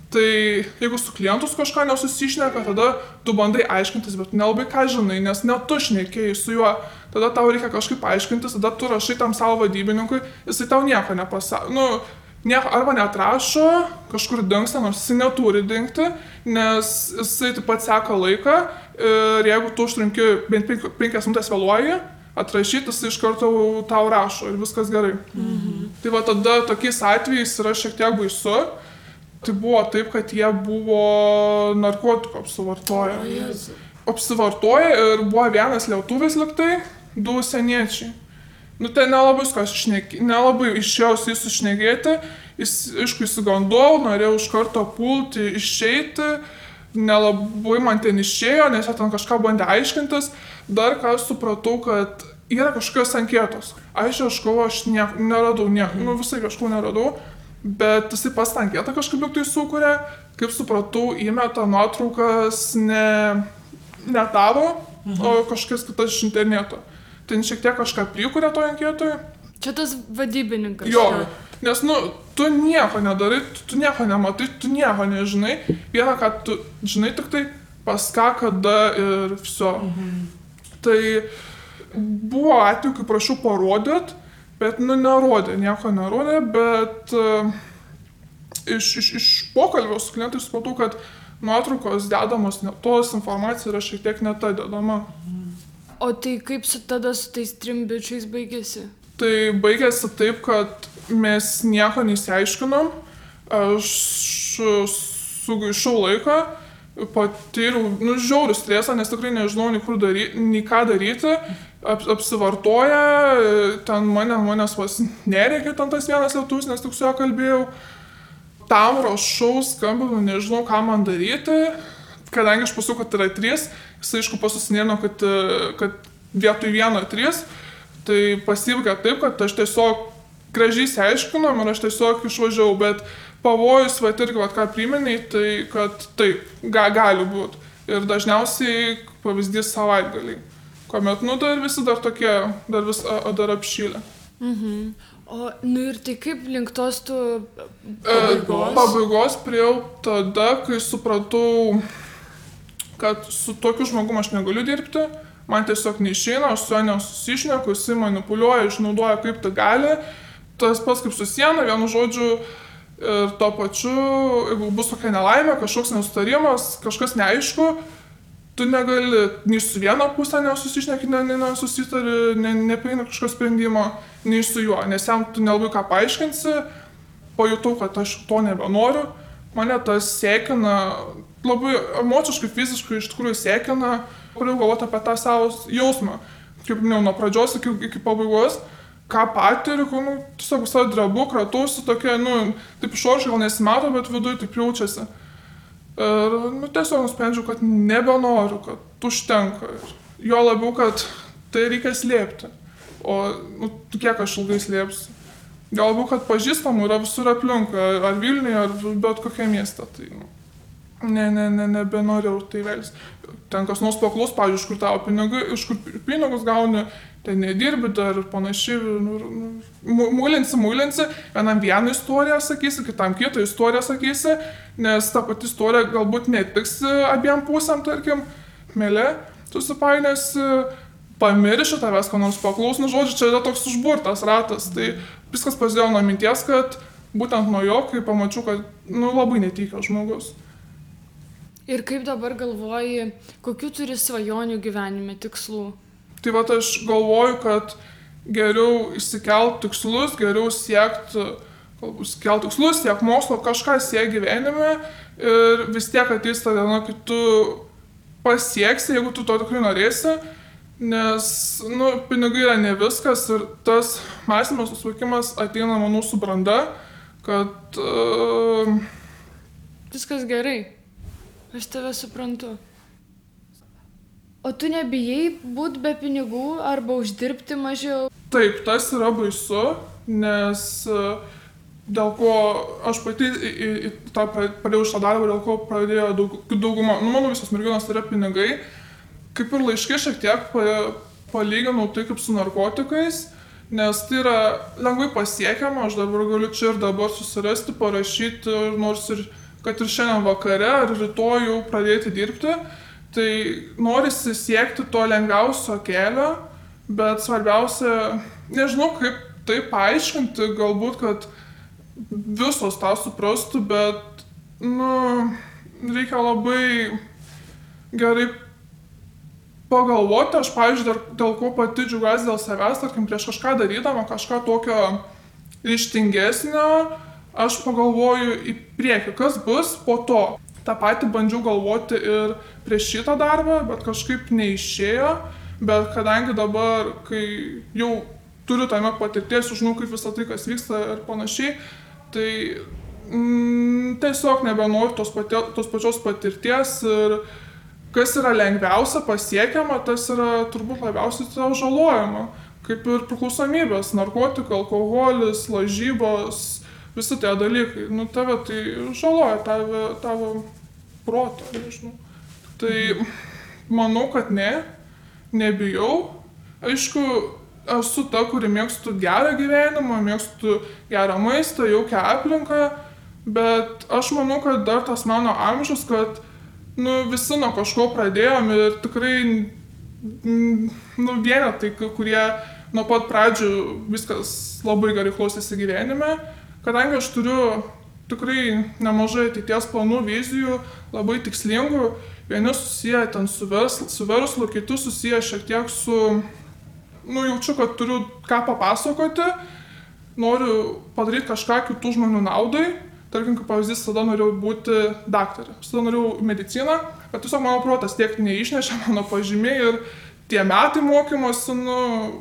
Tai jeigu su klientus kažką nesusišneka, tada tu bandai aiškintis, bet nelabai ką žinai, nes net tu šnekėjai su juo, tada tau reikia kažkaip aiškintis, tada tu rašai tam savo vadybininkui, jisai tau nieko nepasako. Nu, nieko arba netrašo, kažkur dingsta, nors jisai neturi dingti, nes jisai taip pat seka laiką ir jeigu tu užtrunki bent penkias minutės vėluoji, atrašyti, jis iš karto tau rašo ir viskas gerai. Mhm. Tai va tada tokiais atvejais yra šiek tiek baisu Tai buvo taip, kad jie buvo narkotikų apsivartoję. Apsivartoję ir buvo vienas lietuvis liktai, du seniečiai. Nu, tai nelabai viskas išnekė, nelabai išėjau su jais išnekėti, jis, aišku, įsigandau, norėjau iš karto pulti, išeiti nelabai man ten išėjo, nes jie ten kažką bandė aiškintis. Dar ką supratau, kad yra kažkokios ankėtos. Aš ieškau, aš niek, neradau, niek, nu visai kažko neradau, bet jisai pas tą anketą kažkaip juk tai sukuria, kaip supratau, įmeta nuotraukas ne, ne tavo, mhm. o kažkas kitas iš interneto. Ten šiek tiek kažką prikuria to anketoje.
Čia tas vadybininkas.
Jo, nes, nu, tu nieko nedarai, tu, tu nieko nematai, tu nieko nežinai. Vieną, ką tu žinai tik tai pas ką, kada ir viso. Mhm. Tai buvo atveju, kai prašau parodyt, bet, nu, nerodė, nieko nerodė, bet uh, iš, iš, iš pokalbio su klientais supratau, kad nuotraukos dedamos ne tos, informacija yra šiek tiek neta dedama.
O tai kaip su tada su tais trim bičiais baigėsi?
Tai baigėsi taip, kad mes nieko neįsiaiškinom, aš sugaišau laiką, patyriau, nu, žiaurių stresą, nes tikrai nežinau, nei, daryti, nei ką daryti, ap, apsivartoja, ten mane, manęs vas nereikia, ten tas vienas lietus, nes tik su juo kalbėjau, tam rašau, skambinu, nežinau, ką man daryti, kadangi aš pasau, kad yra trys, jis aišku pasusinėno, kad, kad vietoj vieno trys, tai pasivykė taip, kad aš tiesiog gražiai įsiaiškinom ir aš tiesiog išvažiavau, bet pavojus, va irgi, va ką primeniai, tai kad taip, ga, gali būti. Ir dažniausiai pavyzdys savaitgaliai, kuomet, nu, dar visi dar tokie, dar vis, a, dar apšylę.
Mhm. O, nu ir tai kaip link tos tu
pabaigos? E, pabaigos priejau tada, kai supratau, kad su tokiu žmogumu aš negaliu dirbti, man tiesiog neišeina, aš su juo nesusišneku, jis manipuliuoja, išnaudoja kaip tai gali. Tas pats kaip su siena, vienu žodžiu, ir tuo pačiu, jeigu bus kokia nelaimė, kažkoks nesutarimas, kažkas neaišku, tu negali nei su viena pusė nesusišneki, ne, ne, nesusitari, ne, neprieina kažkokio sprendimo, nei su juo, nes jam tu nelabai ką paaiškinsi, pajutau, kad aš to nebenoriu, mane tas sėkina, labai emociškai, fiziškai iš tikrųjų sėkina, pradėjau galvoti apie tą savo jausmą, kaip minėjau, nuo pradžios iki, iki pabaigos, ką patiriu, nu, tiesiog visą drebu, kratausi tokia, nu, taip išoriškai gal nesimato, bet viduje taip jaučiasi. Ir nu, tiesiog nusprendžiau, kad nebenoriu, kad užtenka. Ir jo labiau, kad tai reikia slėpti. O nu, kiek aš ilgai slėpsiu. Galbūt, kad pažįstamų yra visur aplinkui, ar Vilniuje, ar bet kokie mieste. Tai, nu, ne, ne, ne, nebenorėjau tai vėlis. Ten kas nors paklaus, pavyzdžiui, iš kur tavo pinigai, iš kur pinigus gauni, ten nedirbi dar ir panašiai, nu, nu, mūlinsi, mūlinsi, vienam vieną istoriją sakysi, kitam kitą istoriją sakysi, nes ta pati istorija galbūt netiks abiem pusėm, tarkim, melė, susipainėsi, pamirši tavęs, ką nors paklaus, nu žodžiu, čia yra toks užburtas ratas, tai viskas prasidėjo nuo minties, kad būtent nuo jo, kai pamačiau, kad, nu, labai netikė žmogus.
Ir kaip dabar galvoji, kokiu turi svajonių gyvenime tikslų?
Tai va aš galvoju, kad geriau įsikelt tikslus, geriau siekti, galbūt siekelt tikslus, siek mokslo, kažką siek gyvenime ir vis tiek ateis ta diena, kai tu pasieksi, jeigu tu to tikrai norėsi, nes, nu, pinigai yra ne viskas ir tas mąstymas, susivokimas ateina, manau, su branda, kad... Uh,
Viskas gerai. Aš tave suprantu. O tu nebijai būti be pinigų arba uždirbti mažiau?
Taip, tas yra baisu, nes e, dėl ko aš pati į, į, į tą pradėjau šitą darbą, dėl ko pradėjo daug, dauguma, nu, mano visos merginos yra pinigai, kaip ir laiškai šiek tiek pa, palyginau tai kaip su narkotikais, nes tai yra lengvai pasiekiama, aš dabar galiu čia ir dabar susirasti, parašyti, nors ir kad ir šiandien vakare ar rytoj jau pradėti dirbti Tai norisi siekti to lengviausio kelio, bet svarbiausia, nežinau kaip tai paaiškinti, galbūt, kad visos tą suprastų, bet, nu, reikia labai gerai pagalvoti, aš, pavyzdžiui, dar, dėl ko pati džiugiuosi dėl savęs, tarkim, prieš kažką darydama, kažką tokio ryštingesnio, aš pagalvoju į priekį, kas bus po to tą patį bandžiau galvoti ir prieš šitą darbą, bet kažkaip neišėjo. Bet kadangi dabar, kai jau turiu tame patirties, žinau, kaip visą tai, kas vyksta ir panašiai, tai mm, tiesiog nebenoriu tos, pati, tos pačios patirties ir kas yra lengviausia pasiekiama, tas yra turbūt labiausiai tau žalojama. Kaip ir priklausomybės, narkotikai, alkoholis, lažybos, visi tie dalykai. Nu, tave tai žaloja, tave, tavo protą, nežinau. Tai manau, kad ne, nebijau. Aišku, esu ta, kuri mėgstu gerą gyvenimą, mėgstu gerą maistą, jaukę aplinką, bet aš manau, kad dar tas mano amžius, kad nu, visi nuo kažko pradėjom ir tikrai, nu, vienetai, kurie nuo pat pradžių viskas labai gerai klausėsi gyvenime, kadangi aš turiu tikrai nemažai ateities planų, vizijų, labai tikslingų, vieni susiję ten su, versl, su verslu, kiti susiję šiek tiek su, nu, jaučiu, kad turiu ką papasakoti, noriu padaryti kažką kitų žmonių naudai. Tarkim, kaip pavyzdys, tada norėjau būti daktarė, tada norėjau mediciną, bet tiesiog mano protas tiek neišnešė mano pažymiai ir tie metai mokymosi, nu,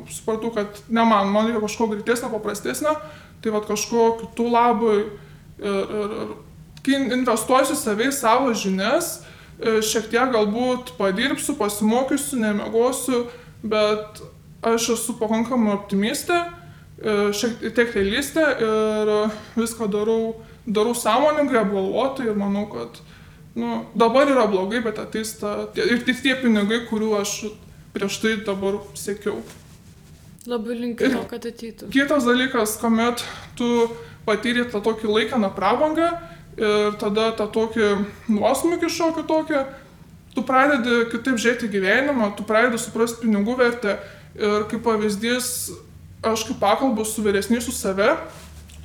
supratau, kad ne man, man reikia kažko greitesnio, paprastesnio, tai vad kažko kitų labui ir, ir, ir kai investuosiu savai savo žinias, e, šiek tiek galbūt padirbsiu, pasimokysiu, nemegosiu, bet aš esu pakankamai optimistė, e, šiek tiek realistė ir viską darau darau sąmoningai, apgalvotai ir manau, kad nu, dabar yra blogai, bet ateis ta, ir tik tie pinigai, kurių aš prieš tai dabar sėkiau.
Labai linkiu kad ateitų.
Kitas dalykas, kuomet tu patyrė tą tokį laikiną prabangą ir tada tą tokį nuosmukį šokį tokį, tu pradedi kitaip žiūrėti gyvenimą, tu pradedi suprasti pinigų vertę. Ir kaip pavyzdys, aš kaip pakalbu su vyresniais su save,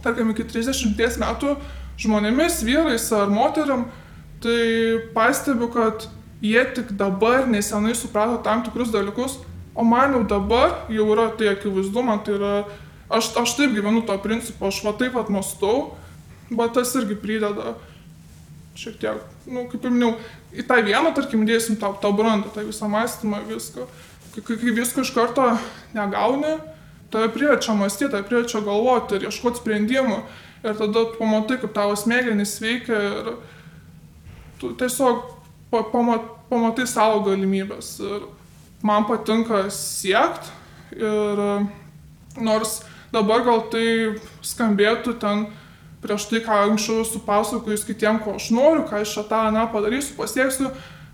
tarkim, iki 30 metų žmonėmis, vyrais ar moteriam, tai pastebiu, kad jie tik dabar nesenai suprato tam tikrus dalykus, o man jau dabar jau yra tai akivaizdu, man tai yra, aš, aš taip gyvenu to principu, aš va taip atmastau, bet tas irgi prideda šiek tiek, nu, kaip ir minėjau, į tą vieną, tarkim, dėsim tą, tą brandą, tą visą mąstymą, viską. Kai, kai visko iš karto negauni, tave priverčia mąstyti, tave priverčia galvoti ir ieškoti sprendimų. Ir tada pamatai, kaip tavo smegenys veikia ir tu tiesiog pamat, pamatai savo galimybės. Ir man patinka siekti ir nors dabar gal tai skambėtų ten prieš tai, ką anksčiau esu pasakojus kitiem, ko aš noriu, ką aš tą, na, padarysiu, pasieksiu,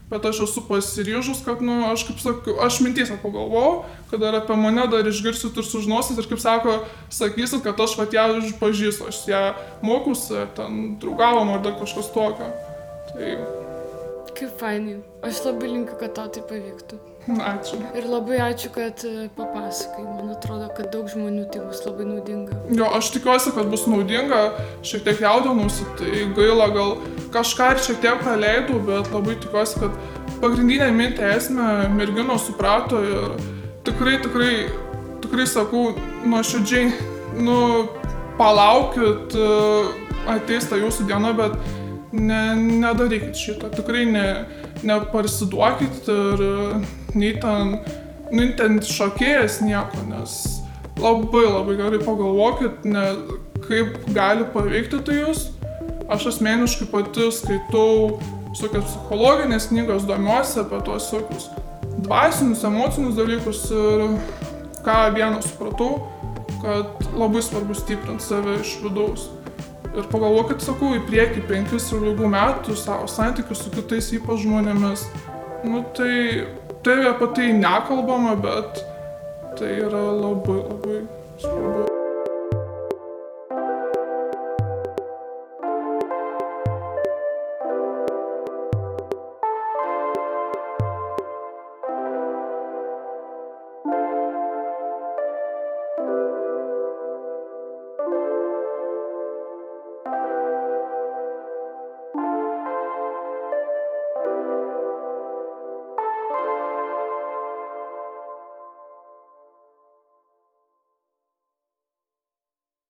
bet aš esu pasiryžus, kad, nu, aš kaip sakau, aš mintys pagalvojau, kad dar apie mane dar išgirsit ir sužinosit ir kaip sako, sakysit, kad aš vat ją pažįstu, aš ją mokusi, ten draugavom ar dar kažkas tokio. Tai...
Kaip fainai, aš labai linkiu, kad tau tai pavyktų.
Ačiū.
Ir labai ačiū, kad e, papasakai. Man atrodo, kad daug žmonių tai bus labai naudinga.
Jo, aš tikiuosi, kad bus naudinga. Šiek tiek jaudinausi, tai gaila, gal kažką ir šiek tiek praleidau, bet labai tikiuosi, kad pagrindinę mintį esmę merginos suprato ir tikrai, tikrai, tikrai sakau, nuoširdžiai, nu, palaukit, e, ateis ta jūsų diena, bet ne, nedarykit šito. Tikrai ne, neparsiduokit ir nei ten, nei ten šokėjas nieko, nes labai labai gerai pagalvokit, ne, kaip gali paveikti tai jūs. Aš asmeniškai pati skaitau visokias psichologinės knygas, domiuosi apie tuos visokius dvasinius, emocinius dalykus ir ką vieną supratau, kad labai svarbu stiprinti save iš vidaus. Ir pagalvokit, sakau, į priekį penkis ir daugiau metų savo santykius su kitais ypač žmonėmis. Nu tai, tai apie tai nekalbama, bet tai yra labai labai svarbu.